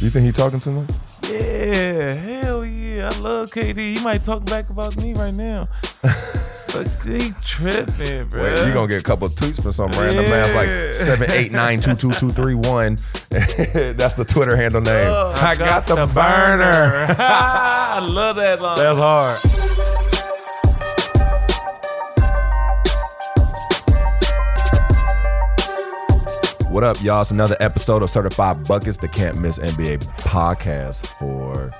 You think he talking to me? Yeah, hell yeah. I love KD. He might talk back about me right now. but he tripping, bro. Wait, you gonna get a couple of tweets from some random man. It's Yeah. like seven eight nine two two two three one. That's the Twitter handle name. Oh, I got, the, burner. I love that line. That's hard. What up, y'all? It's another episode of Certified Buckets, the Can't Miss NBA podcast for.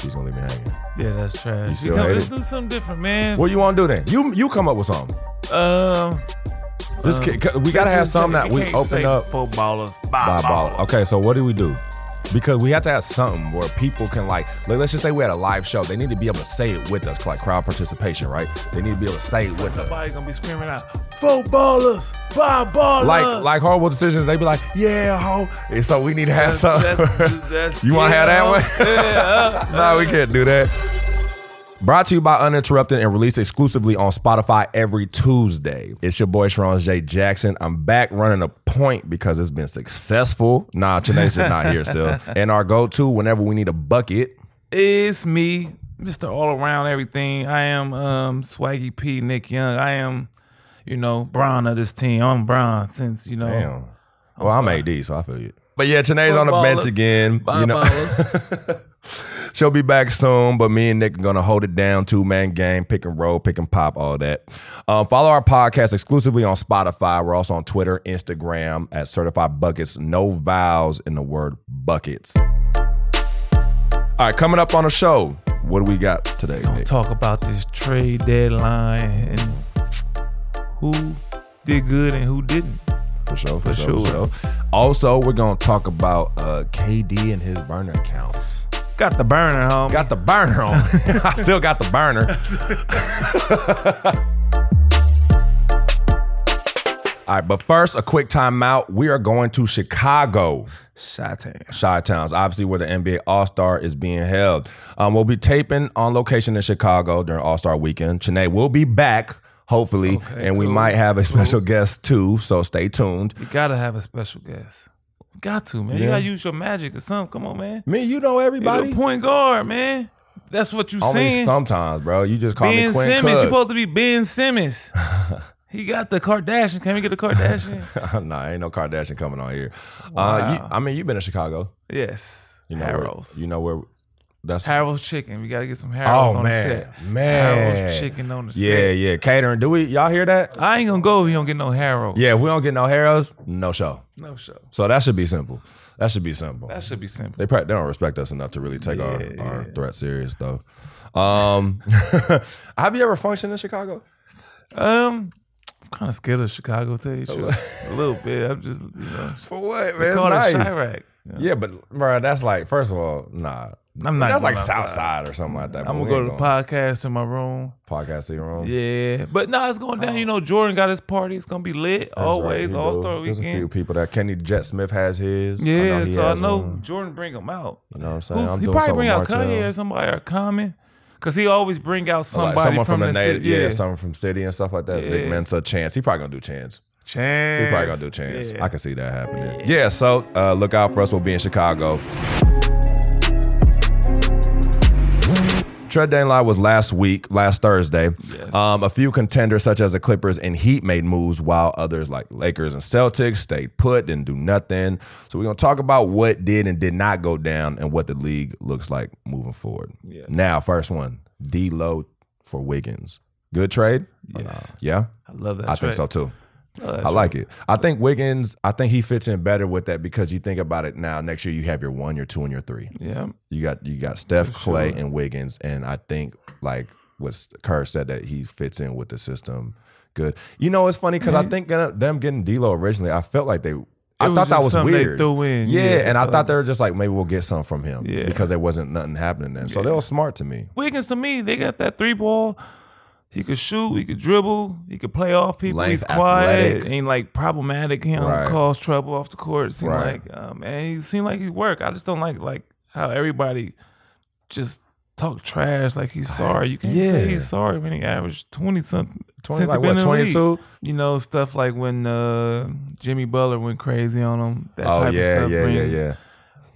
He's gonna leave me hanging. yeah, that's trash. You still come- hate let's it? do something different, man. What do you want to do then? You you come up with something. Um, This kid, we gotta have something that we open up. Footballers, ballers, by five ball. ballers. Okay, so what do we do? Because we have to have something where people can like, like, let's just say we had a live show. They need to be able to say it with us, like crowd participation, right? They need to be able to say it with us. Nobody gonna be screaming out, four ballers, five ballers. Like like horrible decisions, They'd be like, yeah, ho. And so we need to have something. That's- that's- you want to have that one? Yeah. no, we can't do that. Brought to you by Uninterrupted and released exclusively on Spotify every Tuesday. It's your boy Sharon J. Jackson. I'm back running a point because it's been successful. Nah, Tanae's just not here still. And our go-to whenever we need a bucket. It's me, Mr. All Around Everything. I am um, Swaggy P, Nick Young. I am, you know, Brown of this team. I'm Brown since, you know. Damn. Well, I'm AD, so I feel you. But yeah, Tanae's on the bench again. You know. She'll be back soon, but me and Nick are gonna hold it down. Two man game, pick and roll, pick and pop, all that. Um, follow our podcast exclusively on Spotify. We're also on Twitter, Instagram at Certified Buckets. No vowels in the word buckets. All right, coming up on the show, what do we got today? Nick? Talk about this trade deadline and who did good and who didn't. For sure, for, for sure. sure. Also, we're gonna talk about uh, KD and his burner accounts. Got the burner, homie. Got the burner on. I still got the burner. All right, but first, a quick timeout. We are going to Chicago, Shot Chi Towns, obviously where the NBA All Star is being held. Um, we'll be taping on location in Chicago during All Star weekend. Chanae will be back, hopefully, Okay, and we might have a special guest too. So stay tuned. You gotta have a special guest. Got to, man. You gotta use your magic or something. Come on, man. Me, you know You're everybody. the point guard, man. That's what you Only saying. sometimes, bro. You just call Ben me Quinn Simmons, you Cook. supposed to be Ben Simmons. he got the Kardashian. Can we get the Kardashian? nah, ain't no Kardashian coming on here. Uh, you, I mean, you've been in Chicago. yes. You know Harold's. Where, you know where? That's Harold's chicken. We gotta get some Harold's oh on man, the set. man. Harold's chicken on the Yeah, set. yeah. Yeah. Catering. Do we? Y'all hear that? I ain't gonna go if you don't get no Harold's. Yeah. If we don't get no Harold's, no show. No show. So that should be simple. That should be simple. That should be simple. they probably they don't respect us enough to really take our, Yeah, our yeah. threat serious though. Um, have you ever functioned in Chicago? Um, I'm kind of scared of Chicago. Tell you the truth. a little bit. I'm just, you know, For what, man? It's nice. Chiraq. Yeah. Yeah, but bro, that's like first of all, nah. I'm not. That's like outside. South or something like that. I'm gonna go to the podcast in my room. podcast in your room. Yeah, but no, it's going down. You know, Jordan got his party. It's gonna be lit That's always. he All. Star There's a few people that Kenny Jet Smith has his. Yeah, he so I know one. Jordan bring him out. You know what I'm saying? I'm he probably bring out Martell. Kanye or somebody or Common, cause he always bring out Like somebody someone from, from, the, the native, city. yeah, someone from city and stuff like that. Big Yeah. Mensa, Chance. He probably gonna do Chance. Chance. He probably gonna do Chance. Yeah. I can see that happening. Yeah. so uh, look out for us. We'll be in Chicago. Trade deadline was last week, last Thursday. Yes. Um, a few contenders such as the Clippers and Heat made moves, while others like Lakers and Celtics stayed put, didn't do nothing. So we're gonna talk about what did and did not go down and what the league looks like moving forward. Yes. Now, first one, D'Lo for Wiggins. Good trade? Yes. Yeah, I love that. I think so too. Oh, that I like it. I think Wiggins. I think he fits in better with that because you think about it now. Next year you have your one, your two, and your three. Yeah. You got you got Steph, For Clay, sure. and Wiggins, and I think like what Kerr said that he fits in with the system. Good. You know, it's funny because I think them getting D'Lo originally, I felt like they. I thought that was something weird. threw in. Yeah, Yeah, and I thought they were just like maybe we'll get some from him Yeah. because there wasn't nothing happening then. So Yeah. they were smart to me. Wiggins to me, they got that three ball. He could shoot, he could dribble, he could play off people. Length, He's quiet, athletic. ain't like problematic. He don't Right. cause trouble off the court. It seemed Right. like, um, man, he seemed like he work. I just don't like like how everybody just talk trash like he's sorry. You can't Yeah. say he's sorry when he averaged twenty something. 20, like what, in the league. 22? You know stuff like when uh, Jimmy Butler went crazy on him. That Oh type yeah, of stuff yeah, yeah, yeah.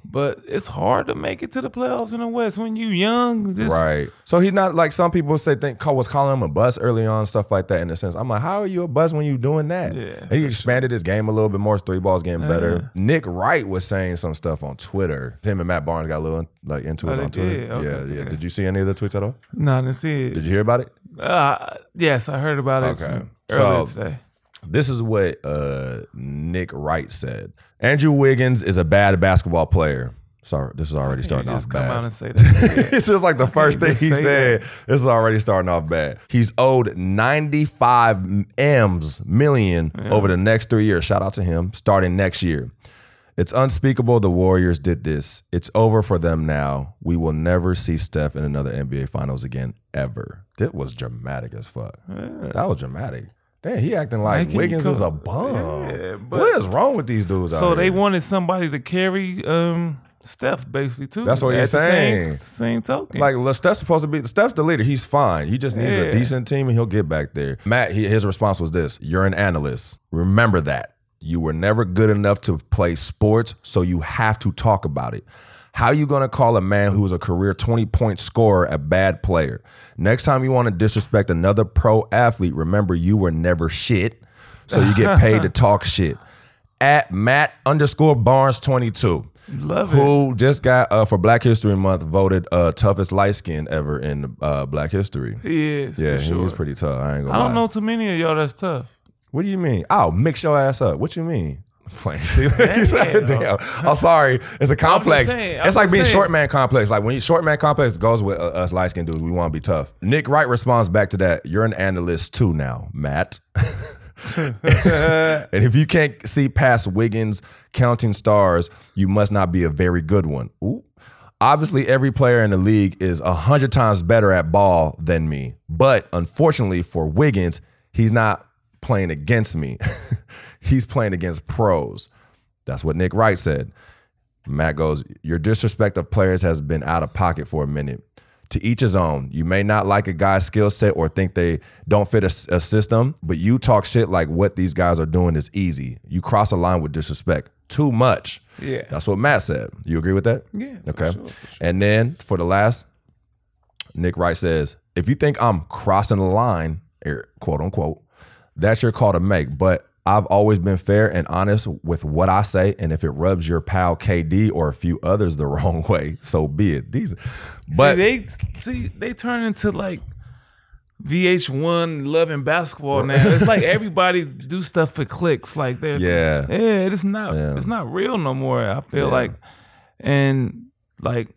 But it's hard to make it to the playoffs in the West when you young. Just, Right. So he's not like some people say think was calling him a bust early on, stuff like that in a sense. I'm like, how are you a bust when you doing that? Yeah, And he expanded his game a little bit more. Three balls getting better. Nick Wright was saying some stuff on Twitter. Him and Matt Barnes got a little like into Oh, it on Twitter. Okay, yeah, yeah. okay. Did you see any of the tweets at all? No, I didn't see it. Did you hear about it? Uh, yes, I heard about it Okay. from So- today. This is what uh, Nick Wright said. Andrew Wiggins is a bad basketball player. Sorry, this is already starting off come bad. out and say that. it's just like the first thing he said. This is already starting off bad. He's owed 95 M's million over the next three years. Shout out to him. Starting next year. It's unspeakable the Warriors did this. It's over for them now. We will never see Steph in another NBA Finals again, ever. That was dramatic as fuck. That was dramatic. Damn, he acting like Making Wiggins is a bum. Yeah, but- what is wrong with these dudes? so they wanted somebody to carry um, Steph basically too. That's what the saying. Same, same token. Like Steph's supposed to be Steph's the leader. He's fine. He just needs a decent team and he'll get back there. Matt, he, his response was this: "You're an analyst. Remember that you were never good enough to play sports, so you have to talk about it." How are you gonna call a man who was a career 20 point scorer a bad player? Next time you want to disrespect another pro athlete, remember you were never shit, so you get paid to talk shit. At Matt underscore Barnes 22 Love it. who just got uh, for Black History Month voted uh, toughest light skin ever in uh, Black History. He is. Yeah, for he sure. was pretty tough. I ain't gonna I don't lie. know too many of y'all that's tough. What do you mean? I'll mix your ass up. What you mean? Playing. See, he said, Damn. I'm sorry. It's a complex. saying, it's like being saying. short man complex. Like when you short man complex goes with uh, us light skinned dudes, we want to be tough. Nick Wright responds back to that. You're an analyst too now, Matt. and if you can't see past Wiggins counting stars, you must not be a very good one. Ooh. Obviously, every player in the league is a hundred times better at ball than me. But unfortunately for Wiggins, he's not playing against me. He's playing against pros. That's what Nick Wright said. Matt goes, Your disrespect of players has been out of pocket for a minute. To each his own. You may not like a guy's skill set or think they don't fit a, a system, but you talk shit like what these guys are doing is easy. You cross a line with disrespect. Too much. Yeah. That's what Matt said. You agree with that? Yeah, for Okay. sure, for And then for the last, Nick Wright says, if you think I'm crossing the line, quote unquote, that's your call to make. But I've always been fair and honest with what I say. And if it rubs your pal KD or a few others the wrong way, so be it. These, but see, they see they turn into like VH1 loving basketball now. It's like everybody do stuff for clicks. Like there's Yeah. yeah, it's not Yeah. it's not real no more. I feel Yeah. like and like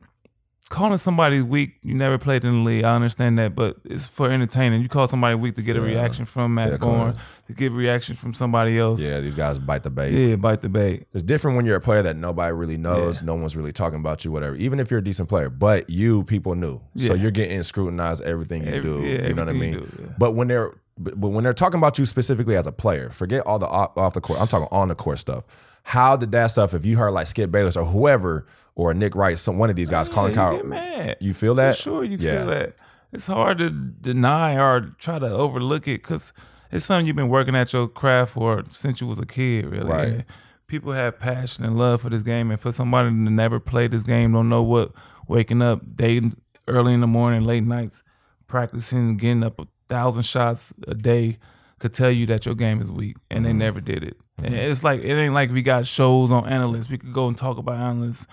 calling somebody weak, you never played in the league. I understand that, but it's for entertaining. You call somebody weak to get a reaction from Matt Yeah, Bourne, to get a reaction from somebody else. yeah, these guys bite the bait. Yeah, bite the bait. It's different when you're a player that nobody really knows, yeah. no one's really talking about you, whatever. Even if you're a decent player, but you people knew, so you're getting scrutinized everything you Every- do. yeah, you know what I mean? do, yeah. But when they're but but when they're talking about you specifically as a player, forget all the off, off the court. I'm talking on the court stuff. How did that stuff? If you heard like Skip Bayless or whoever or Nick Wright, some one of these guys, Colin Yeah, Cowherd, you you feel that? For sure, you Yeah. feel that. It's hard to deny or try to overlook it because it's something you've been working at your craft for since you was a kid, really. Right. People have passion and love for this game, and for somebody to never play this game, don't know what waking up day early in the morning, late nights, practicing, getting up a thousand shots a day could tell you that your game is weak, and Mm-hmm. they never did it. And it's like it ain't like we got shows on analysts. We could go and talk about analysts.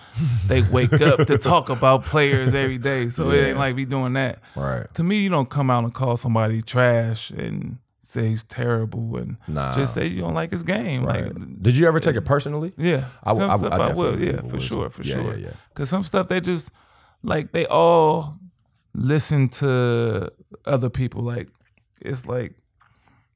They wake up to talk about players every day, so it ain't like we doing that. Right. To me, you don't come out and call somebody trash and say he's terrible and Nah. just say you don't like his game. Right. Like, Did you ever take it personally? yeah, I some I stuff I I, will. Yeah, for sure, for Yeah, sure. yeah, yeah. Cause some stuff they just like they all listen to other people. Like it's like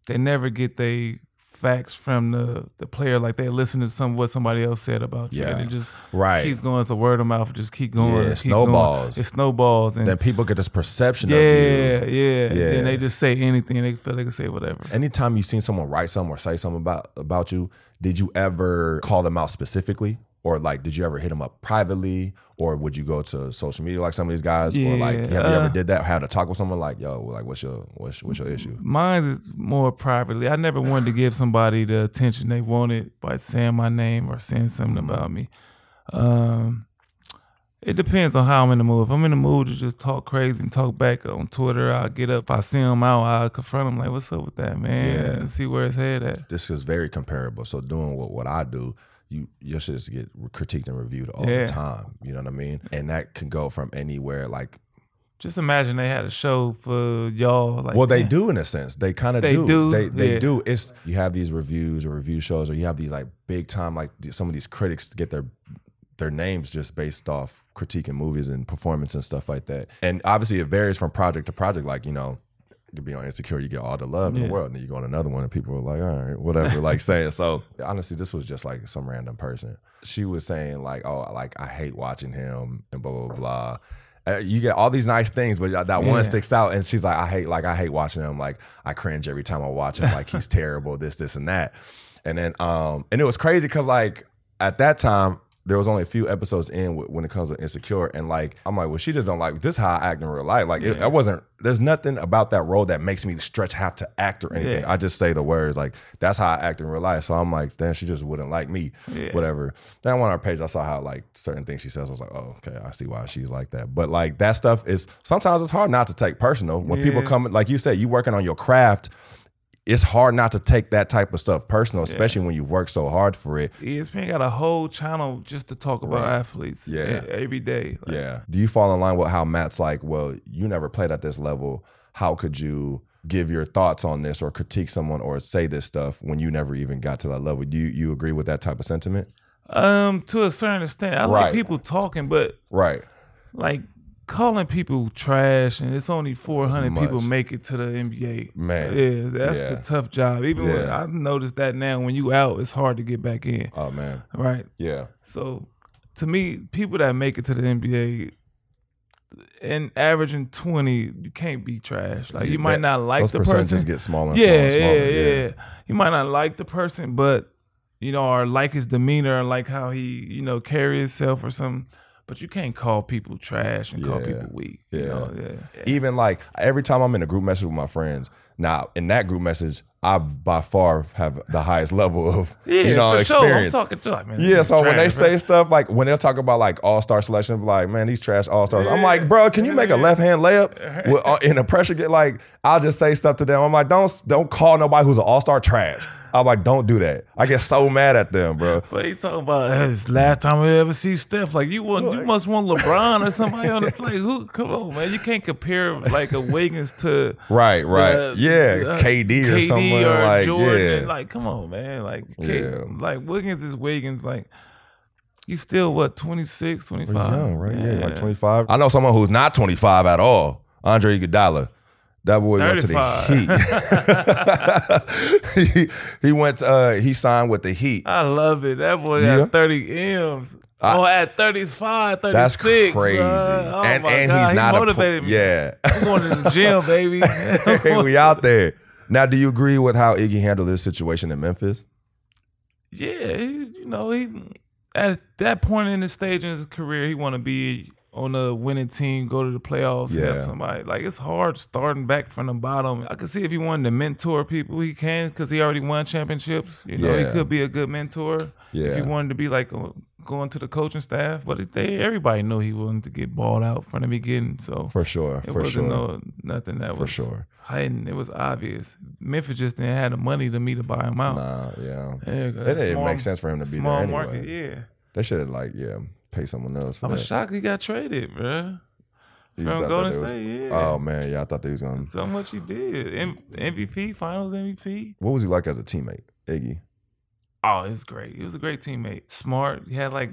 they never get they facts from the the player. Like they listen to some what somebody else said about you, Yeah. and it just Right. keeps going. It's a word of mouth. Just keep going. Yeah, keep snowballs. Going. It snowballs, and Then people get this perception yeah, of you. yeah, Yeah. yeah. Then they just say anything. They feel they can say whatever. anytime you've seen someone write something or say something about about you, did you ever call them out specifically? Or like, did you ever hit them up privately, or would you go to social media like some of these guys, or like, Yeah, have you uh, ever did that? or Had to talk with someone like, yo, like, what's your what's, what's your issue? Mine is more privately. I never wanted to give somebody the attention they wanted by saying my name or saying something Mm-hmm. about me. Um, It depends on how I'm in the mood. If I'm in the mood to just talk crazy and talk back on Twitter, I'll get up. I see him out, I'll confront him like, "What's up with that, man?" Yeah. And see where his head at. This is very comparable. So doing what, what I do, you your shit is get critiqued and reviewed all Yeah. the time. You know what I mean? And that can go from anywhere. Like, Just imagine they had a show for y'all. Like, well, they do in a sense. They kind of do. do, They they yeah. do. It's you have these reviews or review shows, or you have these like big time like some of these critics get their their names just based off critiquing movies and performance and stuff like that. And obviously, it varies from project to project. Like you know. Could be on Insecure, you get all the love in the world, and then you go on another one, and people are like, "All right, whatever," like saying. So honestly, this was just like some random person. She was saying like, "Oh, like I hate watching him," and blah blah blah. Uh, you get all these nice things, but that one Yeah. sticks out, and she's like, "I hate, like I hate watching him. Like I cringe every time I watch him. Like he's terrible. This, this, and that." And then, um, and it was crazy because like at that time. There was only a few episodes in when it comes to insecure, and like I'm like, well, she just don't like this. How I act in real life, like it, I wasn't. There's nothing about that role that makes me stretch have to act or anything. Yeah. I just say the words like that's how I act in real life. So I'm like, then she just wouldn't like me, Yeah. whatever. Then on our page, I saw how like certain things she says. I was like, oh, okay, I see why she's like that. But like that stuff is sometimes it's hard not to take personal when people come. Like you said, you working on your craft. It's hard not to take that type of stuff personal, especially when you've worked so hard for it. ESPN got a whole channel just to talk about Right. athletes. Yeah. every day. Like, Yeah. Do you fall in line with how Matt's like, well, you never played at this level. How could you give your thoughts on this or critique someone or say this stuff when you never even got to that level? Do you, you agree with that type of sentiment? Um, to a certain extent, I Right. like people talking, but Right. like calling people trash, and it's only four hundred people make it to the NBA. Man. yeah, that's Yeah. the tough job. Even when I've noticed that now, when you out, it's hard to get back in. Oh man. Right. Yeah. So, to me, people that make it to the NBA. And averaging twenty, you can't be trash. Like you might That- not like the person. get smaller and yeah, smaller and smaller. yeah, yeah, You might not like the person, but you know, or like his demeanor, or like how he, you know, carry himself or something. But you can't call people trash and call people weak. You Yeah. know, yeah. yeah. Even like every time I'm in a group message with my friends, now in that group message, I by far have the highest level of Yeah, you know experience. Sure. I'm talking to like, man. Yeah, so is when they trash, say stuff like when they'll talk about like all star selection, like man, these trash all stars. I'm like, bro, can you make a left hand layup with, uh, in a pressure get? Like, I'll just say stuff to them. I'm like, don't don't call nobody who's an all star trash. I'm like, don't do that. I get so mad at them, bro. But he talking about "Hey, this last time we ever see Steph. Like you want, you must want LeBron or somebody on the play. Who? Come on, man. You can't compare like a Wiggins to Right, right, uh, yeah, uh, KD or someone or like Jordan. yeah, Like, come on, man. Like, K- Yeah. like Wiggins is Wiggins. Like, you still what 26, 25? Pretty young, right? Yeah, like 25. I know someone who's not 25 at all. Andre Iguodala. That boy went to the Heat. he, he went. Uh, he signed with the Heat. I love it. That boy Yeah. got 30 M's. oh, at 35, 36. That's crazy. Oh and and God, he's he not a motivated po- me. yeah. I'm going to the gym, baby. hey, we out there. Now, do you agree with how Iggy handled this situation in Memphis? Yeah, you know, he at that point in his stage in his career, he want to be on a winning team, go to the playoffs, Yeah. help somebody. Like it's hard starting back from the bottom. I could see if he wanted to mentor people, he can because he already won championships. You know, Yeah. he could be a good mentor. Yeah. If he wanted to be like uh, going to the coaching staff, but they everybody knew he wanted to get balled out from the beginning. So For sure. it For wasn't sure. no nothing that For was sure. hiding. It was obvious. Memphis just didn't have the money to me to buy him out. Nah, yeah. Yeah, It didn't small- make sense for him to be small there anyway. market, yeah. They should have like yeah pay someone else for I that. shocked he got traded, bro. You From Golden they was- State, yeah. Oh man, yeah, I thought they was gonna. So much he did. M- MVP, Finals MVP. What was he like as a teammate, Iggy? Oh, it was great. He was a great teammate. Smart. He had like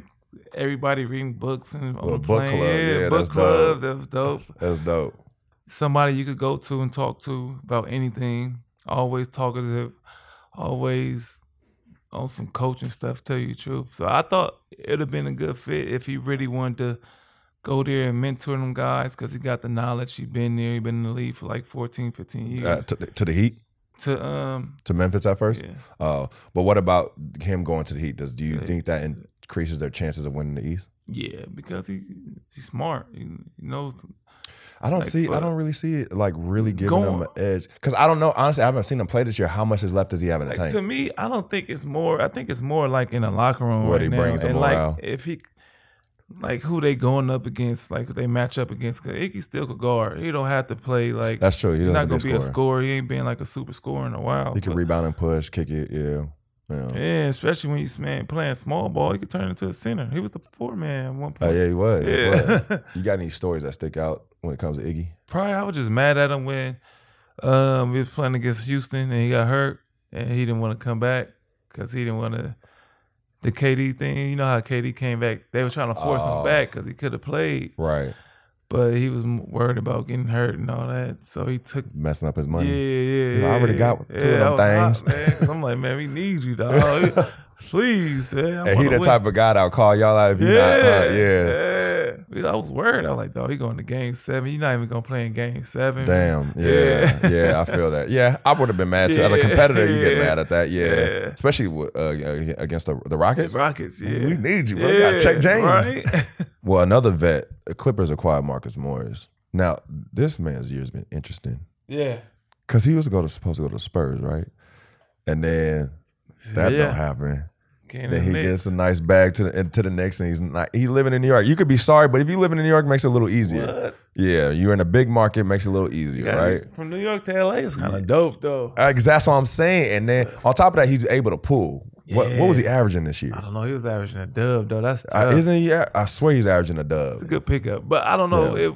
everybody reading books and on the book plane. club, yeah, book that's club. dope. That was dope. That's dope. Somebody you could go to and talk to about anything. Always talkative. Always on some coaching stuff. Tell you the truth. So I thought it'd have been a good fit if he really wanted to go there and mentor them guys because he got the knowledge. He been there. He been in the league for like 14, 15 years. Uh, to, the- to the Heat, to um to Memphis at first. yeah. Oh, but what about him going to the Heat? Does do you Yeah. think that increases their chances of winning the East? Yeah, because he he's smart. He, he knows. I don't Like, see. I don't really see it like really giving Going- him an edge because I don't know. Honestly, I haven't seen him play this year. How much is left does he have in the Like, tank? to me, I don't think it's more. I think it's more like in the locker room What right he now. brings to and morale. like if he like who they going up against, like they match up against. Cause Iggy still could guard. He don't have to play like That's true. He he's not gonna be be a a scorer. He ain't been like a super scorer in a while. He can rebound and push, kick it. Yeah. Yeah. Yeah, especially when you man playing small ball, he could turn into a center. He was the four man at one Oh point. yeah, he was. he Yeah. was. You got any stories that stick out when it comes to Iggy? Probably I was just mad at him when um we was playing against Houston and he got hurt and he didn't want to come back because he didn't want to. The KD thing, you know how KD came back. They were trying to force Oh. him back because he could have played, Right. But he was worried about getting hurt and all that. So he took. Messing up his money. Yeah, money. yeah, I already got two of them things. hot, man, I'm like, man, we need you, dog. Please, man. I And he the win. type of guy that'll call y'all out if you Yeah, not. Uh, yeah. yeah. I was worried. I was like, dog, he going to game seven. You're not even gonna play in game seven. Damn. Yeah. yeah. I feel that. Yeah. I would have been mad too. As a competitor, you get yeah, mad at that. Yeah. yeah. Especially uh, against the, the Rockets. Rockets, yeah. We need you, bro. You gotta check James. right? Well, another vet, the Clippers acquired Marcus Morris. Now, this man's year's been interesting yeah. because he was go to, supposed to go to the Spurs, right? And then that Yeah. don't happen. Came Then he gets a nice bag to the, to the Knicks, and he's not. He living in New York. You could be sorry, but if you live in New York, it makes it a little easier. What? Yeah, you're in a big market, makes it a little easier, gotta- right? From New York to LA, it's kind of dope though. Uh, 'cause that's what I'm saying. And then on top of that, he's able to pull. What, what was he averaging this year? I don't know. He was averaging a dub though. That's Uh, tough. isn't he? I swear he's averaging a dub. It's a good pickup, but I don't know. Yeah. It,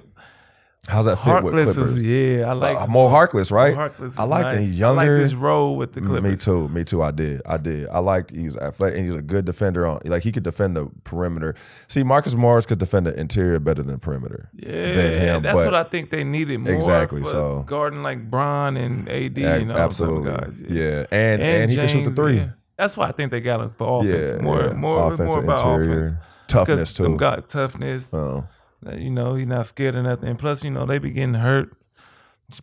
How's that fit with Clippers? was yeah. I like Uh, Mo Harkless, right? Harkless. I is like nice. that he's I like younger. his role with the Clippers. Me too. Me too. I did. I did. I liked he was athletic and he was a good defender on like he could defend the perimeter. See, Marcus Morris could defend the interior better than perimeter. Yeah, than him, that's what I think they needed more. Exactly, so- guarding like Bron and AD and all absolutely. those guys. yeah. And and, he can shoot the three. yeah. That's why I think they got him for offense. Yeah, more, yeah. more, more and about interior. offense. Toughness too. Got toughness. Oh. You know, he's not scared of nothing. Plus, you know, they be getting hurt.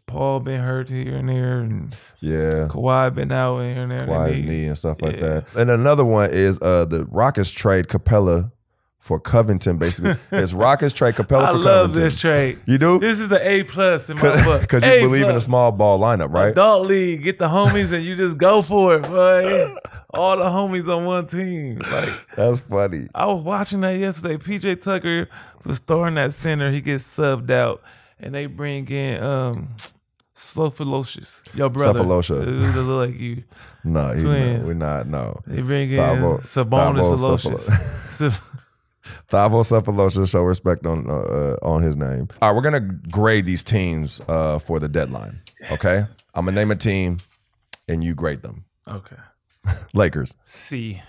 Paul been hurt here and there, and Yeah. Kawhi been out here and there. Kawhi's they- knee and stuff like Yeah. that. And another one is uh the Rockets trade Capela for Covington. Basically, it's Rockets trade Capela I for love Covington. this trade. You do This is the A plus in my book. because you A believe in a small ball lineup, right? Adult league, get the homies and you just go for it, boy. All the homies on one team. Like That's funny. I was watching that yesterday. PJ Tucker was starting that center. He gets subbed out, and they bring in um Slow your brother. Dude that look like you. No, he, no we're not. No. They bring in Thabo- Sabonis Thabo Ferocious. Thabo Sefolosha show respect on uh, uh, on his name. All right, we're gonna grade these teams uh, for the deadline. Okay, I'm gonna name a team, and you grade them. okay. Lakers. C.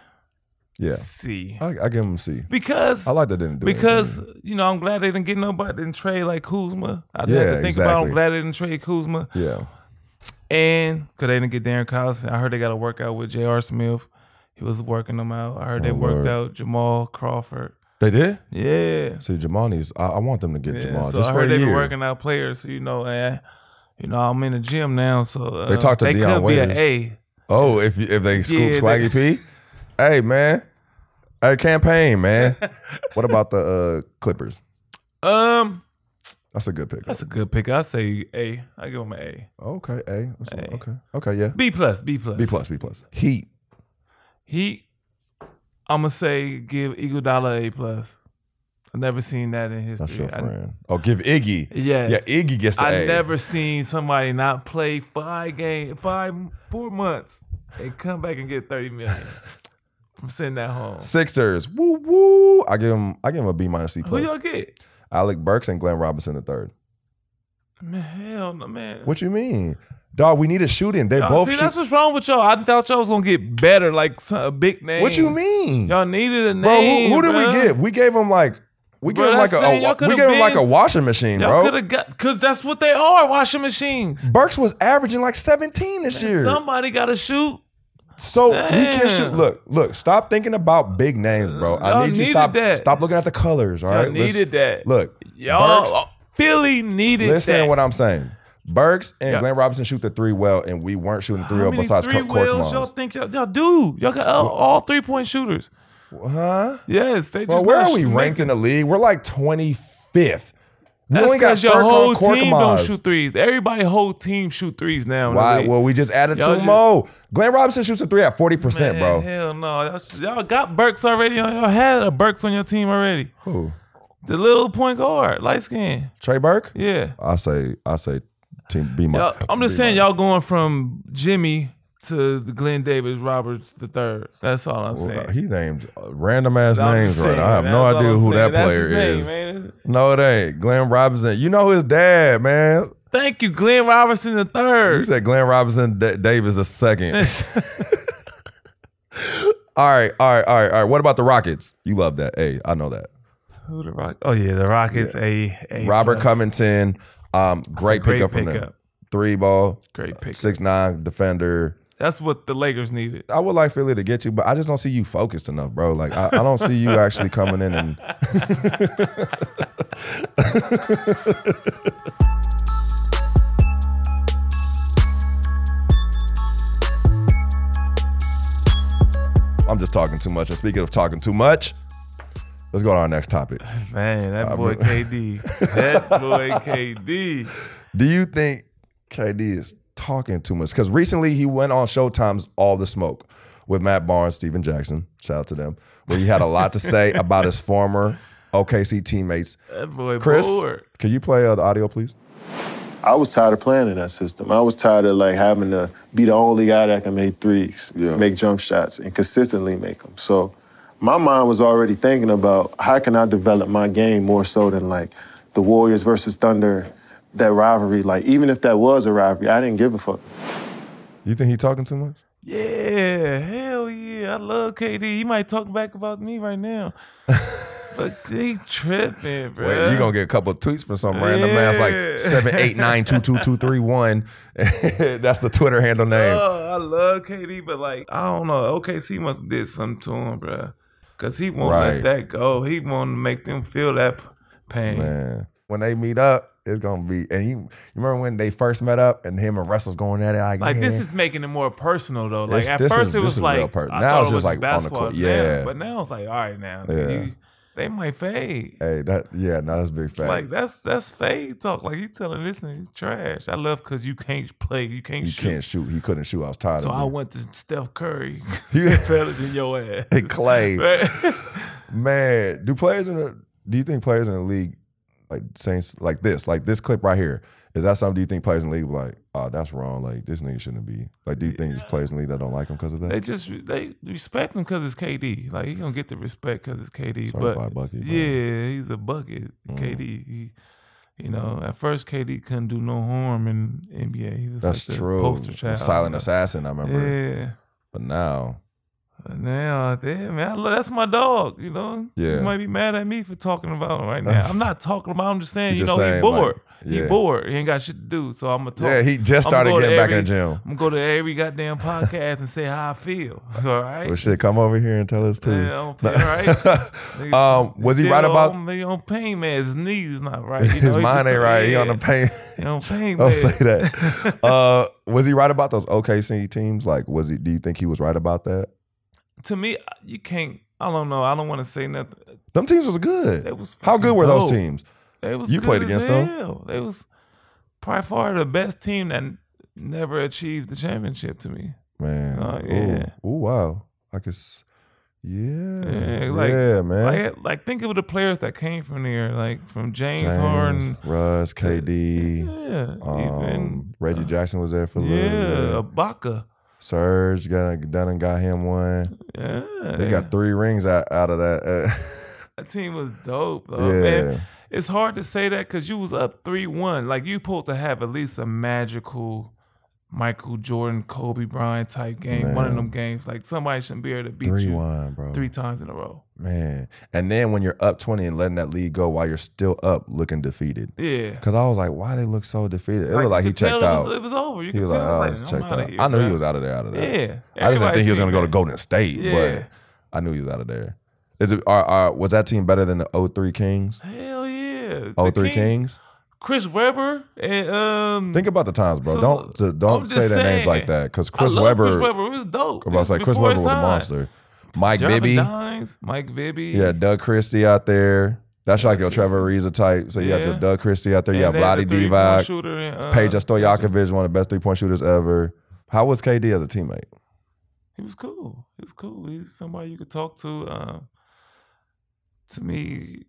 Yeah, C. I, I give them a C. Because I like that they didn't do it. because anything. you know I'm glad they didn't get nobody didn't trade like Kuzma. I didn't Yeah, have to think about. it. exactly. I'm glad they didn't trade Kuzma, yeah, and because they didn't get Darren Collison. I heard they got to work out with J.R. Smith. He was working them out. I heard they Oh, worked Lord. out Jamal Crawford. they did. Yeah, See, Jamal needs. I, I want them to get yeah. Jamal so just I heard a they been working out players. So you know, eh, you know I'm in the gym now. So uh, They talked to they Dion could be an Waiters. A. Oh, if if they scoop Yeah, Swaggy P, hey man, hey campaign man. what about the uh, Clippers? Um, That's a good pick. that's a good pick. I say A. I give them an A. Okay, A. That's A. Okay, okay, yeah. B plus. B plus. B plus, B plus. Heat. He, I'm gonna say give Iguodala A plus. I've never seen that in history. That's your I- friend. oh, give Iggy. yes. Yeah, Iggy gets the I A. never seen somebody not play five game, five, four months, and come back and get thirty million from sending that home. Sixers. Woo woo. I give him. I give him a B minus C plus. Who y'all get? Alec Burks and Glenn Robinson the third. Man, hell no, man. What you mean, dog? We need a shooting. They both. see, shoot- that's what's wrong with y'all. I thought y'all was gonna get better, like a big name. what you mean, Y'all needed a name, bro? Who, who did bruh. we get? We gave them like. We gave him like a, a we gave him like a washing machine, Y'all could bro. have got because that's what they are, washing machines. Burks was averaging like 17 this year. Somebody got to shoot. So he can shoot. Look, look. Stop thinking about big names, bro. I Y'all need you to stop. that. Stop looking at the colors. All Y'all right. Let's- needed that. Look, Y'all, uh, Burks, Philly needed listen that. what I'm saying. Burks and Yeah. Glenn Robinson shoot the three well, and we weren't shooting the three How well besides three Court Court y'all think y'all, y'all do? Y'all got all, all three point shooters. Huh? Yes, they Well, where are we ranked in the league? We're like 25th. We That's because your whole team don't shoot threes. Everybody whole team shoot threes now. Why? Well, we just added Y'all two just- more. Glenn Robinson shoots a three at forty percent, bro. Hell no. Y'all, got Burks already. on Y'all had a Burks on your team already. Who? The little point guard, light skin. Trey Burke? Yeah. I say, I say, team B. Y'all, I'm just saying, y'all going from Jimmy to Glenn Davis Roberts the third. That's all I'm saying. He named uh, random ass I'm names just right now. I have no idea who saying. that That's player his is. name, man. No, it ain't. Glenn Robinson. You know his dad, man. Thank you, Glenn Robinson the third. You said Glenn Robinson D- Davis the second. all right, all right, all right, all right. What about the Rockets? You love that. Hey, I know that. Who the Rock? Oh yeah, the Rockets. A, a Robert plus. Covington, um, great, great pickup from them. pickup. Three ball, Great pick. six nine defender. That's what the Lakers needed. I would like Philly to get you, but I just don't see you focused enough, bro. Like I, I don't see you actually coming in and I'm just talking too much. And speaking of talking too much, let's go to our next topic. Man, that I boy KD. That boy KD. Do you think KD is talking too much? Because recently he went on Showtime's All the Smoke with Matt Barnes, Stephen Jackson. Shout out to them. Where he had a lot to say about his former OKC teammates. That boy Chris, bored. can you play uh, the audio, please? I was tired of playing in that system. I was tired of like having to be the only guy that can make threes, Yeah. make jump shots, and consistently make them. So my mind was already thinking about how can I develop my game more so than like the Warriors versus Thunder, that rivalry. Like even if that was a rivalry, I didn't give a fuck. You think he talking too much? Yeah, hell yeah. I love KD. He might talk back about me right now. but he tripping, bro. Wait, you gonna get a couple of tweets from some random man. It's Yeah. like seven eight nine two two two three one. That's the Twitter handle name. Oh, I love KD, but like I don't know. OKC must have did something to him, bro. Cause he won't Right. let that go. He won't make them feel that pain. Man, when they meet up, it's gonna be. And you, you remember when they first met up and him and Russell's going at it like, Like this is making it more personal though. Like This- at this first is- it this was is like real per- I now thought it's it just was like on the basketball. court. Yeah. but now it's like all right now. Yeah. You- they might fade. Hey, that yeah, no, that's a big fact. Like that's that's fade talk. Like you telling this nigga trash. I love because you can't play. You can't you shoot. can't shoot. He couldn't shoot. I was tired So I it. went to Steph Curry. Yeah. better than your ass. Hey, Clay. Right? Man, do players in the do you think players in the league like saying like this, like this clip right here, is that something do you think players in the league be like, oh, that's wrong. Like this nigga shouldn't be. Like, do you think players in the league that don't like him because of that? They just they respect him because it's KD. Like he gonna get the respect because it's KD. Certified but bucket, bro. yeah, he's a bucket. Mm. KD. He, you know, at first KD couldn't do no harm in NBA. He was That's like true. poster child. silent assassin, I remember. Yeah. But now, now, damn man, I love, that's my dog. You know, Yeah. You might be mad at me for talking about him right now. I'm not talking about. I'm just saying. You You know, saying, he like, bored. yeah. He bored. He ain't got shit to do. So I'm gonna talk. yeah, he just started go getting back in the gym. I'm gonna go to every goddamn podcast and say how I feel. All right. Well, shit, come over here and tell us too. Yeah, I'm paying, right? um, was he right about on, he on pain man? His knees not right. You know, his mind ain't right? He on the pain. He on pain Don't man. say that. uh, was he right about those OKC teams? Like, was he? Do you think he was right about that? To me, you can't. I don't know. I don't want to say nothing. Them teams was good. They was How good were those teams? They was You played against them? They was probably far the best team that never achieved the championship to me. Man. Oh, yeah. Ooh, wow. I could. s- Yeah. Yeah, Yeah, man. Like, like think of the players that came from there, like from James, James, Harden. Russ, KD, Yeah, um, even Reggie Jackson was there for a little yeah. Ibaka. Serge got done and got him one. Yeah, They got three rings out, out of that. Uh, that team was dope. Though, yeah. man. It's hard to say that because you was up three one. Like you supposed to have at least a magical Michael Jordan, Kobe Bryant type game. One of them games. Like somebody shouldn't be able to beat Three you bro. three times in a row. Man. And then when you're up 20 and letting that lead go while you're still up looking defeated. Yeah. Because I was like, why they look so defeated? It looked like he checked it out. Was, it was over. You he was like, oh, it was like, checked out. here, I knew he was out of there, out of there. Yeah. I just didn't think he was going to go to. Golden State, Yeah. but I knew he was out of there. Is it, are, are, was that team better than the 03 Kings? Hell yeah. 03 The King- Kings? Chris Webber and um. Think about the times, bro. So, don't to- don't say their names like that because Chris Webber. Chris Webber was dope. I was like, Chris Webber was a monster. Mike Jonathan Bibby, Dimes, Mike Bibby. yeah, Doug Christie out there. That's like your Trevor Ariza type. So you have Yeah. your Doug Christie out there. You And have they Vlade had the Divac, shooter and, uh, Peja Stojakovic, one of the best three point shooters ever. How was KD as a teammate? He was cool. He was cool. He's somebody you could talk to. Um, to me,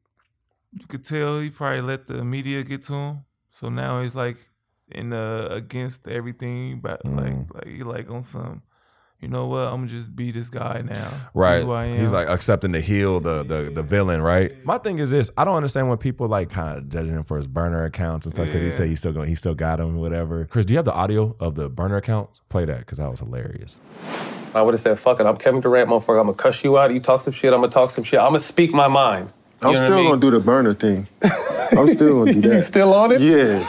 you could tell he probably let the media get to him. So now he's like in uh, against everything, but Mm. like like he like on some. You know what? I'm gonna just be this guy now. Right. who I am. He's like accepting the heel, the the the villain, right? My thing is this: I don't understand when people like kind of judging him for his burner accounts and stuff because he said he's still going, he still got him, whatever. Chris, do you have the audio of the burner accounts? Play that because that was hilarious. I would have said, fuck it, I'm Kevin Durant, motherfucker. I'm gonna cuss you out. You talk some shit, I'm gonna talk some shit. I'm gonna speak my mind. I'm still I mean? gonna do the burner thing. I'm still gonna do that. You still on it? Yeah.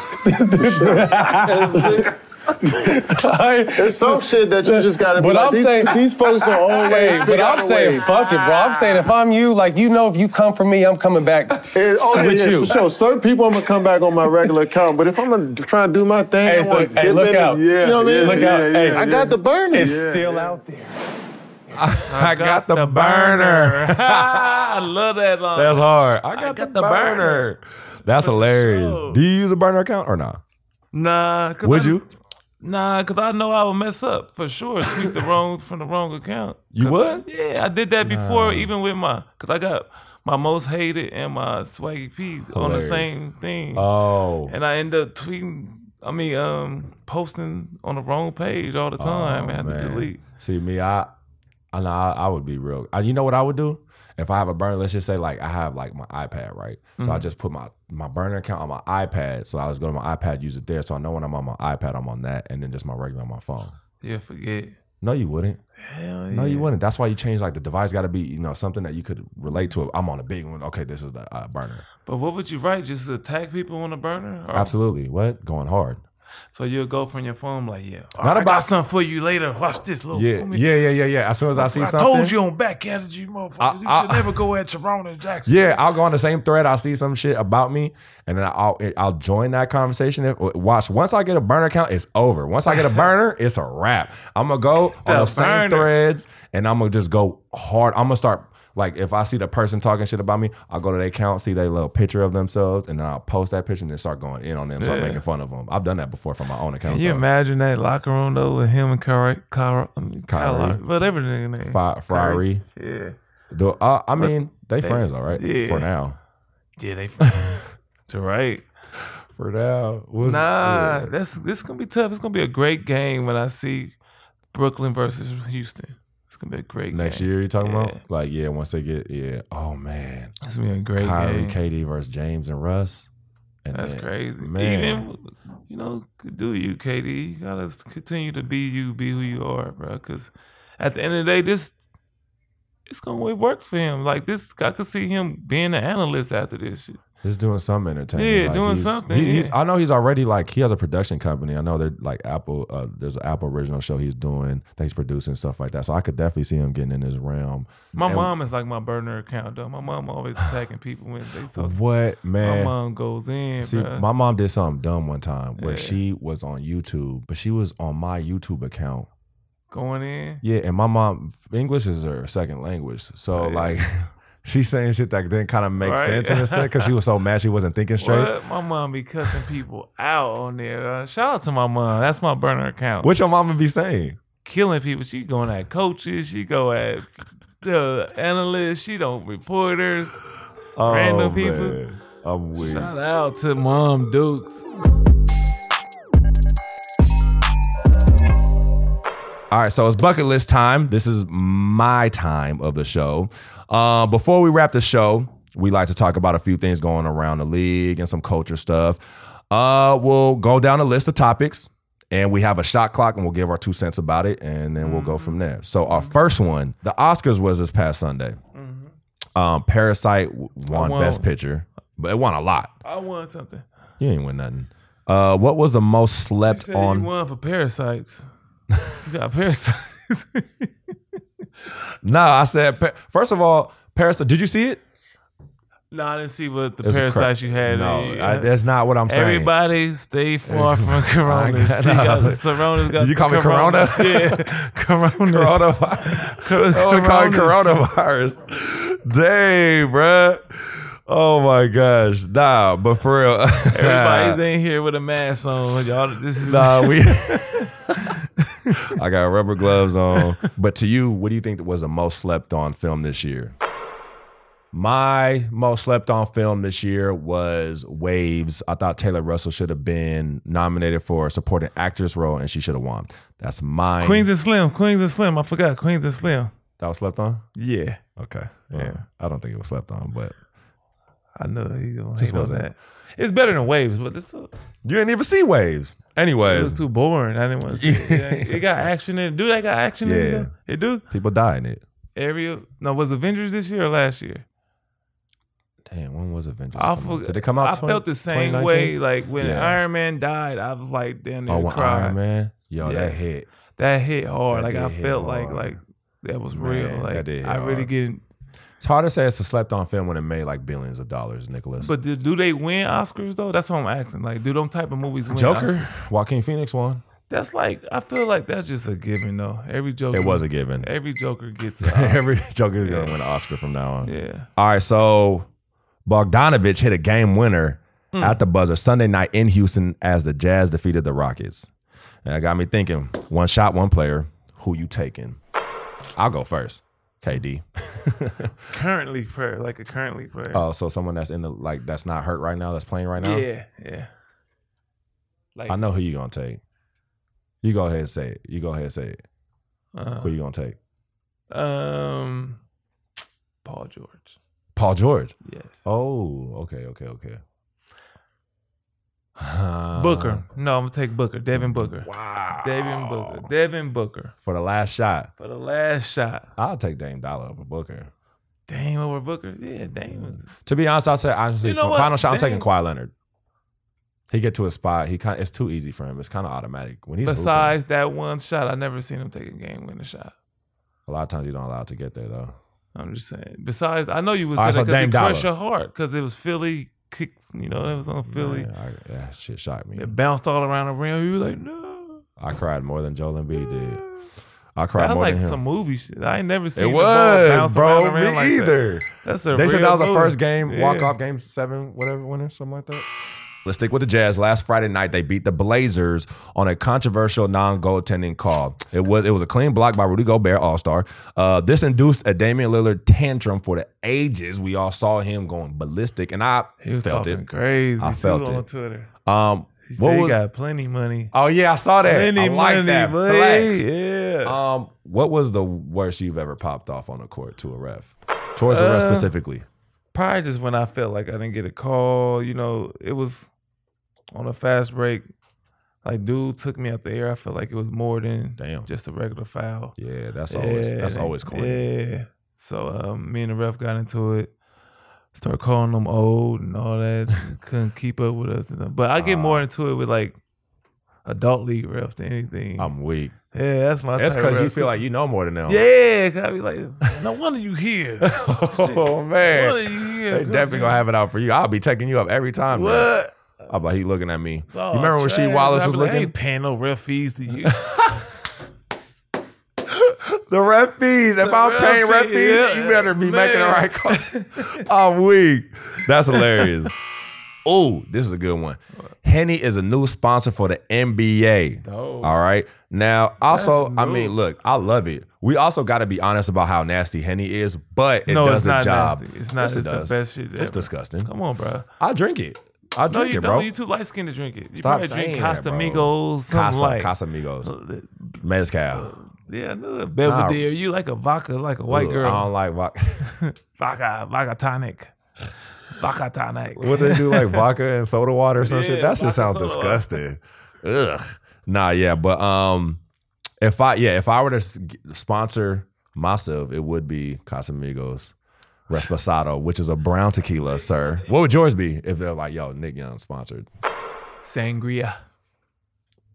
There's some shit that you just gotta be But like, I'm these, saying- these folks don't always Hey, but I'm saying, fuck it, bro. I'm saying if I'm you, like you know, if you come for me, I'm coming back And- oh, yeah, with yeah, you. for sure. Certain people, I'm gonna come back on my regular account, but if I'm gonna try and do my thing, Hey, so- hey, look out. You know what I mean? Look out. Hey, I got the burner. It's still out there. I got the burner. I love that. Line. That's hard. I got, got the, the burner. burner. That's hilarious. sure. Do you use a burner account or not? Nah, Would I- you? Nah, cause I know I would mess up for sure. Tweet the wrong from the wrong account. You would? Yeah, I did that before, even with my, cause I got my most hated and my swaggy P on the same thing, Oh, and I end up tweeting. I mean, um, posting on the wrong page all the time. I had to Oh, man. delete. See me, I, I know I, I would be real. I, you know what I would do if I have a burner? Let's just say like I have like my iPad, right? So Mm-hmm. I just put my my burner account on my iPad. So I just go to my iPad, use it there. So I know when I'm on my iPad, I'm on that, and then just my regular on my phone. Yeah, forget. No, you wouldn't. Hell yeah. No, you wouldn't. That's why you change like the device. Got to be you know something that you could relate to. I'm on a big one. Okay, this is the uh, burner. But what would you write? Just to attack people on a burner? Or- Absolutely. What going hard? So you'll go from your phone like, yeah. Not I about- got something for you later. Watch this, little Yeah, yeah, yeah, yeah, yeah. As soon as I see I something, I told you on back at you, motherfuckers. you should never go at Toronto Jackson. Yeah, I'll go on the same thread. I'll see some shit about me, and then I'll I'll join that conversation. Watch. Once I get a burner account, it's over. Once I get a burner, it's a wrap. I'm gonna go on The those same threads, and I'm gonna just go hard. I'm gonna start like if I see the person talking shit about me, I'll go to their account, see their little picture of themselves, and then I'll post that picture and then start going in on them, start Yeah. making fun of them. I've done that before from my own account. Can you though. imagine that locker room though with him and Kyrie, Kyrie, I mean, Kyrie. Kyrie, whatever the name. Fi- Ferrari. Yeah, uh, I mean, they friends, all right. yeah. For now. yeah, they friends. to right. For now. What's- Nah, yeah. that's this is gonna be tough. It's gonna be a great game when I see Brooklyn versus Houston. Gonna be a great Next game. year, you talking Yeah. about? Like, yeah, once they get, yeah. Oh man, It's gonna be a great Kyrie, game. KD versus James and Russ. And That's then- crazy. man. Even you know, do you, KD? You gotta continue to be you, be who you are, bro. Because at the end of the day, this it's gonna it works for him. Like this, I could see him being an analyst after this shit. Just doing some entertainment. Yeah, Like, doing something, he- yeah. I know he's already like he has a production company. I know they're like Apple. Uh, there's an Apple original show he's doing that he's producing stuff like that. So I could definitely see him getting in this realm. My And- mom is like my burner account though. My mom always attacking people when they talk. What man? My mom goes in, See, bruh. my mom did something dumb one time where Yeah. she was on YouTube, but she was on my YouTube account. going in. Yeah, and my mom English is her second language, so Right. like she's saying shit that didn't kind of make Right. sense in a sense because she was so mad she wasn't thinking straight. What? My mom be cussing people out on there. Uh, shout out to my mom. That's my burner account. What your mama be saying? killing people. She going at coaches. She go at the analysts. She don't reporters. Random people. Oh, man. I'm weak. Shout out to Mom Dukes. All right, so it's bucket list time. This is my time of the show. Uh, before we wrap the show, we like to talk about a few things going around the league and some culture stuff. Uh, we'll go down a list of topics, and we have a shot clock, and we'll give our two cents about it, and then we'll go from there. So our first one, the Oscars was this past Sunday. Um, Parasite won won. Best Picture, but it won a lot. I won something. You ain't win nothing. Uh, what was the most You slept said on? you won for parasites. you got parasites. No, I said first of all, Parasite. Did you see it? no, I didn't see what the It was a parasites you had. No. I, that's not what I'm saying. Everybody stay far from Corona. See, no. Corona's got Did you call me Corona? Corona? Yeah, Corona. Coronavirus. Oh, we call it coronavirus. Dang, bruh. Oh my gosh. Nah, but for real. Everybody's in here with a mask on. Y'all, this is Nah, we. I got rubber gloves on. But to you, what do you think was the most slept on film this year? My most slept on film this year was Waves. I thought Taylor Russell should have been nominated for a supporting actress role and she should have won. That's mine. Queens and Slim. Queens and Slim. I forgot Queens and Slim. That was slept on? Yeah, Okay. Yeah. Well, I don't think it was slept on, but I know he gonna Just hate on wasn't- that. It's better than Waves, but this you didn't even see Waves. Anyway. It Anyways, was too boring. I didn't want to see it. It, it got action in it. Do that got action in Yeah. it? though? It do? people die in it. Every no was Avengers this year or last year? Damn, when was Avengers? I come out? Did it come out? I 20 felt the same 2019? way. Like when Yeah. Iron Man died, I was like, damn, Oh, near when crying. Iron Man? Yo, that Yes. hit. That hit hard. That like I did hit felt like hard. like that was Man, real. that Like did hit I really hard. get. It's hard to say it's a slept on film when it made like billions of dollars, Nicholas. But do, do they win Oscars though? That's what I'm asking. Like, do them type of movies win Joker, Oscars? Joaquin Phoenix won. That's like I feel like that's just a given though. Every Joker. It was a given. Every Joker gets an Oscar. Every Joker is Yeah. gonna win an Oscar from now on. yeah. All right, so Bogdanovich hit a game winner Hmm. at the buzzer Sunday night in Houston as the Jazz defeated the Rockets. And that got me thinking: one shot, one player. Who you taking? I'll go first. KD. Currently player, like a currently player. Oh, so someone that's in the like that's not hurt right now, that's playing right now. yeah, yeah. Like I know who you gonna take. You go ahead and say it. You go ahead and say it. uh, Who you gonna take? um, Paul George. Paul George. Yes. Oh, okay, okay, okay. Booker. No, I'm gonna take Booker. Devin Booker. Wow. Devin Booker. Devin Booker For the last shot. for the last shot. I'll take Dame Dollar over Booker. Dame over Booker. Yeah, Dame. To be honest, I'll say honestly, You know for final shot, I'm taking Dame- Kawhi Leonard. He get to a spot. He kind. It's too easy for him. It's kind of automatic when he's hooping, Besides that one shot, I never seen him take a game winning shot. A lot of times you don't allow it to get there though. I'm just saying. Besides, I know you was right, saying so Dame crushed Dollar. your heart because it was Philly kick. You know, that was on Philly. Man, I, yeah, shit shocked me. It bounced all around the rim. You were like, no. I cried more than Joel Embiid did. I cried That's more like than him. some movie shit. I ain't never seen it the ball was, bounce bro. around the Me like that. either. That's a They said that was the first game, Yeah. walk off game seven, whatever winner, something like that. Let's stick with the Jazz. Last Friday night, they beat the Blazers on a controversial non-goaltending call. It was it was a clean block by Rudy Gobert, All Star. Uh, this induced a Damian Lillard tantrum for the ages. We all saw him going ballistic, and I He was felt it. crazy. I felt on. Twitter. Um, He what said he was? got plenty money. oh yeah, I saw that. Plenty I like money, that. Flex. Yeah. Um, what was the worst you've ever popped off on a court to a ref? Towards a ref Uh, specifically. Probably just when I felt like I didn't get a call. You know, it was on a fast break. Like, dude took me out the air. I felt like it was more than Damn. just a regular foul. Yeah, that's always that's always corny. Yeah. So um, me and the ref got into it. Started calling them old and all that. Couldn't keep up with us. But I get more into it with like adult league refs than anything. I'm weak. yeah, that's my. That's because you feel like you know more than them. Yeah, 'cause I be like, no wonder you here. oh No wonder man. you here. They definitely gonna have it out for you. I'll be taking you up every time. man. What? I'm like, he looking at me. Oh, you remember when Rasheed. Wallace was I looking? ain't paying no ref fees to you. The ref fees. If The I'm ref paying ref fee, fees, yeah, you better be making the right call. I'm weak. That's hilarious. Oh, this is a good one. Henny is a new sponsor for the NBA. Oh. All right. Now, also, I mean, look, I love it. We also got to be honest about how nasty Henny is, but it no, does the job. nasty. It's not. Yes, it's it does. the best shit. It's disgusting. Come on, bro. I drink it. I No, drink you it, bro. don't. You too light skinned to drink it. You Stop probably saying drink. Casamigos, Casa, like. Casamigos. Mezcal. Yeah, I knew it. Belvedere. You like a vodka, like a white Ugh, girl. I don't like vodka. vodka, vodka tonic. Vodka tonic. what they do, like vodka and soda water or some shit? That just sounds disgusting. Ugh. Nah, yeah, but um, if I yeah, if I were to sponsor myself, it would be Casamigos Reposado, which is a brown tequila, sir. What would yours be if they're like, yo, Nick Young sponsored? Sangria.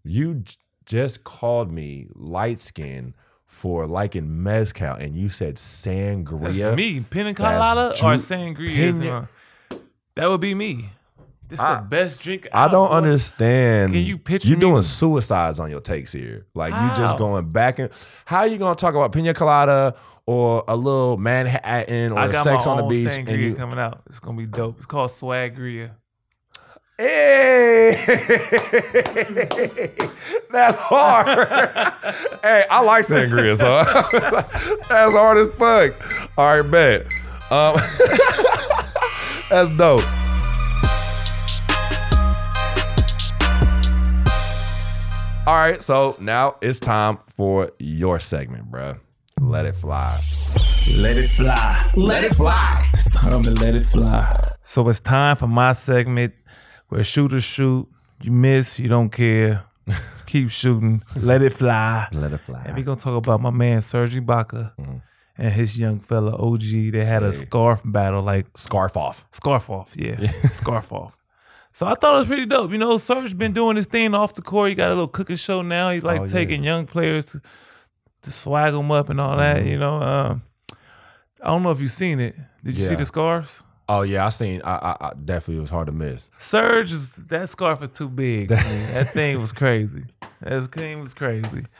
You j- just called me light skin for liking mezcal, and you said sangria. That's me. Pina colada That's or ju- sangria? Pina- that would be me. This I- the best drink. I out, don't boy. understand. Can you picture you me- doing suicides on your takes here? Like you just going back and how are you gonna talk about pina colada or a little Manhattan or sex on the beach, sangria and you coming out. It's gonna be dope. It's called Swagria. Hey, that's hard. hey, I like sangria, so that's hard as fuck. All right, bet. Um, that's dope. All right, so now it's time for your segment, bruh. Let it fly. Let it fly. Let it fly. It's time to let it fly. So it's time for my segment where shooters shoot. You miss, you don't care. Just keep shooting. Let it fly. Let it fly. And we're gonna talk about my man Serge Ibaka mm-hmm. and his young fella OG. They had a scarf battle, like Scarf off. scarf off, yeah, scarf off. So I thought it was pretty dope. You know, Serge been doing his thing off the court. He got a little cooking show now. He's like Oh, yeah. taking young players to, to swag them up and all that. Mm-hmm. You know, um, I don't know if you've seen it. Did you see Yeah. the scarves? Oh yeah, I seen. I, I, I definitely it was hard to miss. Serge is that scarf is too big. man. that thing was crazy. That thing was crazy.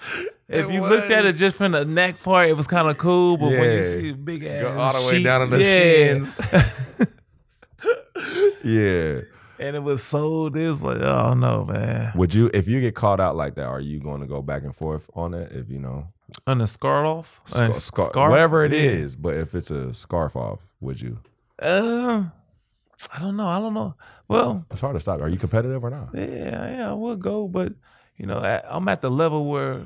If It you looked at it was. just from the neck part, it was kind of cool. But when you Yeah. see big ass, Go all the way sheet- down to the yeah. shins. Yeah. And it was. It was like, oh no, man. Would you, if you get caught out like that, are you going to go back and forth on it? If you know, On the scarf off, scar- scarf? whatever it is, Yeah. but if it's a scarf off, would you? Uh, I don't know. I don't know. Well, It's hard to stop. Are you competitive or not? yeah, yeah, I would go, but you know, I, I'm at the level where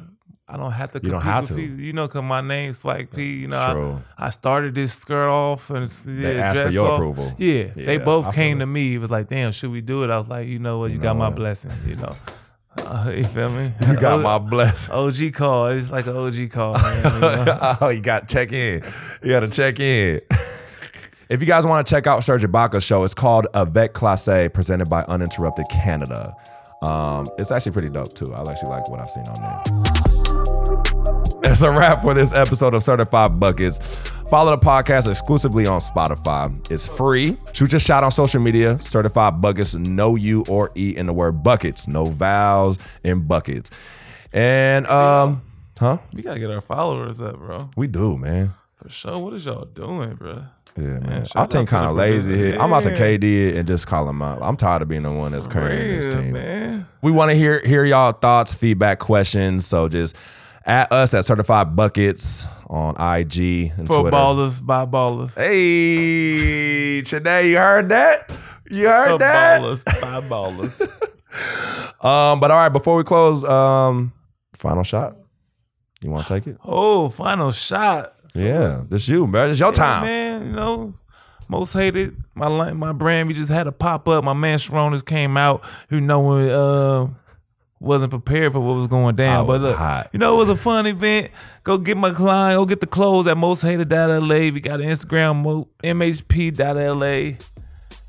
I don't have to. You don't have to. people, You know, cause my name's Swaggy P. You know, I- True. I, started this skirt off and it's, yeah, They asked for your off. approval. Yeah, Yeah, they both I came to me. It was like, damn, should we do it? I was like, you know what, you, You got know my what? blessing. You know, uh, you feel me? You got my blessing. OG call. It's like an OG call. Man, you know? oh, you got to check in. You got to check in. if you guys want to check out Serge Ibaka's show, it's called Avec Classe, presented by Uninterrupted Canada. Um, it's actually pretty dope too. I actually like what I've seen on there. That's a wrap for this episode of Certified Buckets. Follow the podcast exclusively on Spotify. It's free. Shoot your shot on social media. Certified Buckets, no U or E in the word buckets. No vowels in buckets. And um, huh? we gotta get our followers up, bro. We do, man. For sure. What is y'all doing, bro? Yeah, man. shout I think kind of lazy here. I'm about to. KD it and just call him out. I'm tired of being the one that's carrying this team. man. We want to hear hear y'all thoughts, feedback, questions. So just at us at Certified Buckets on IG and For Twitter. ballers, by ballers. Hey, today you heard that? You heard For that? ballers, by ballers. Um, but all right, before we close, um, final shot. You want to take it? Oh, final shot. So, yeah, this you, man. It's your yeah, time. man. You know, most hated. My my brand. We just had a pop up. My man Sharonas came out. Who know uh, wasn't prepared for what was going down. Was but look, hot. you know, it was a fun event. Go get my client. Go get the clothes at most hated.la. We got an Instagram mo- mhp.la.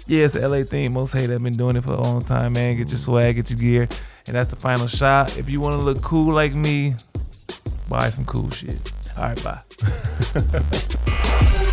Yeah, it's the LA thing. Most hated. I've been doing it for a long time, man. Get your mm-hmm. swag, get your gear. And that's the final shot. If you want to look cool like me, buy some cool shit. All right, bye.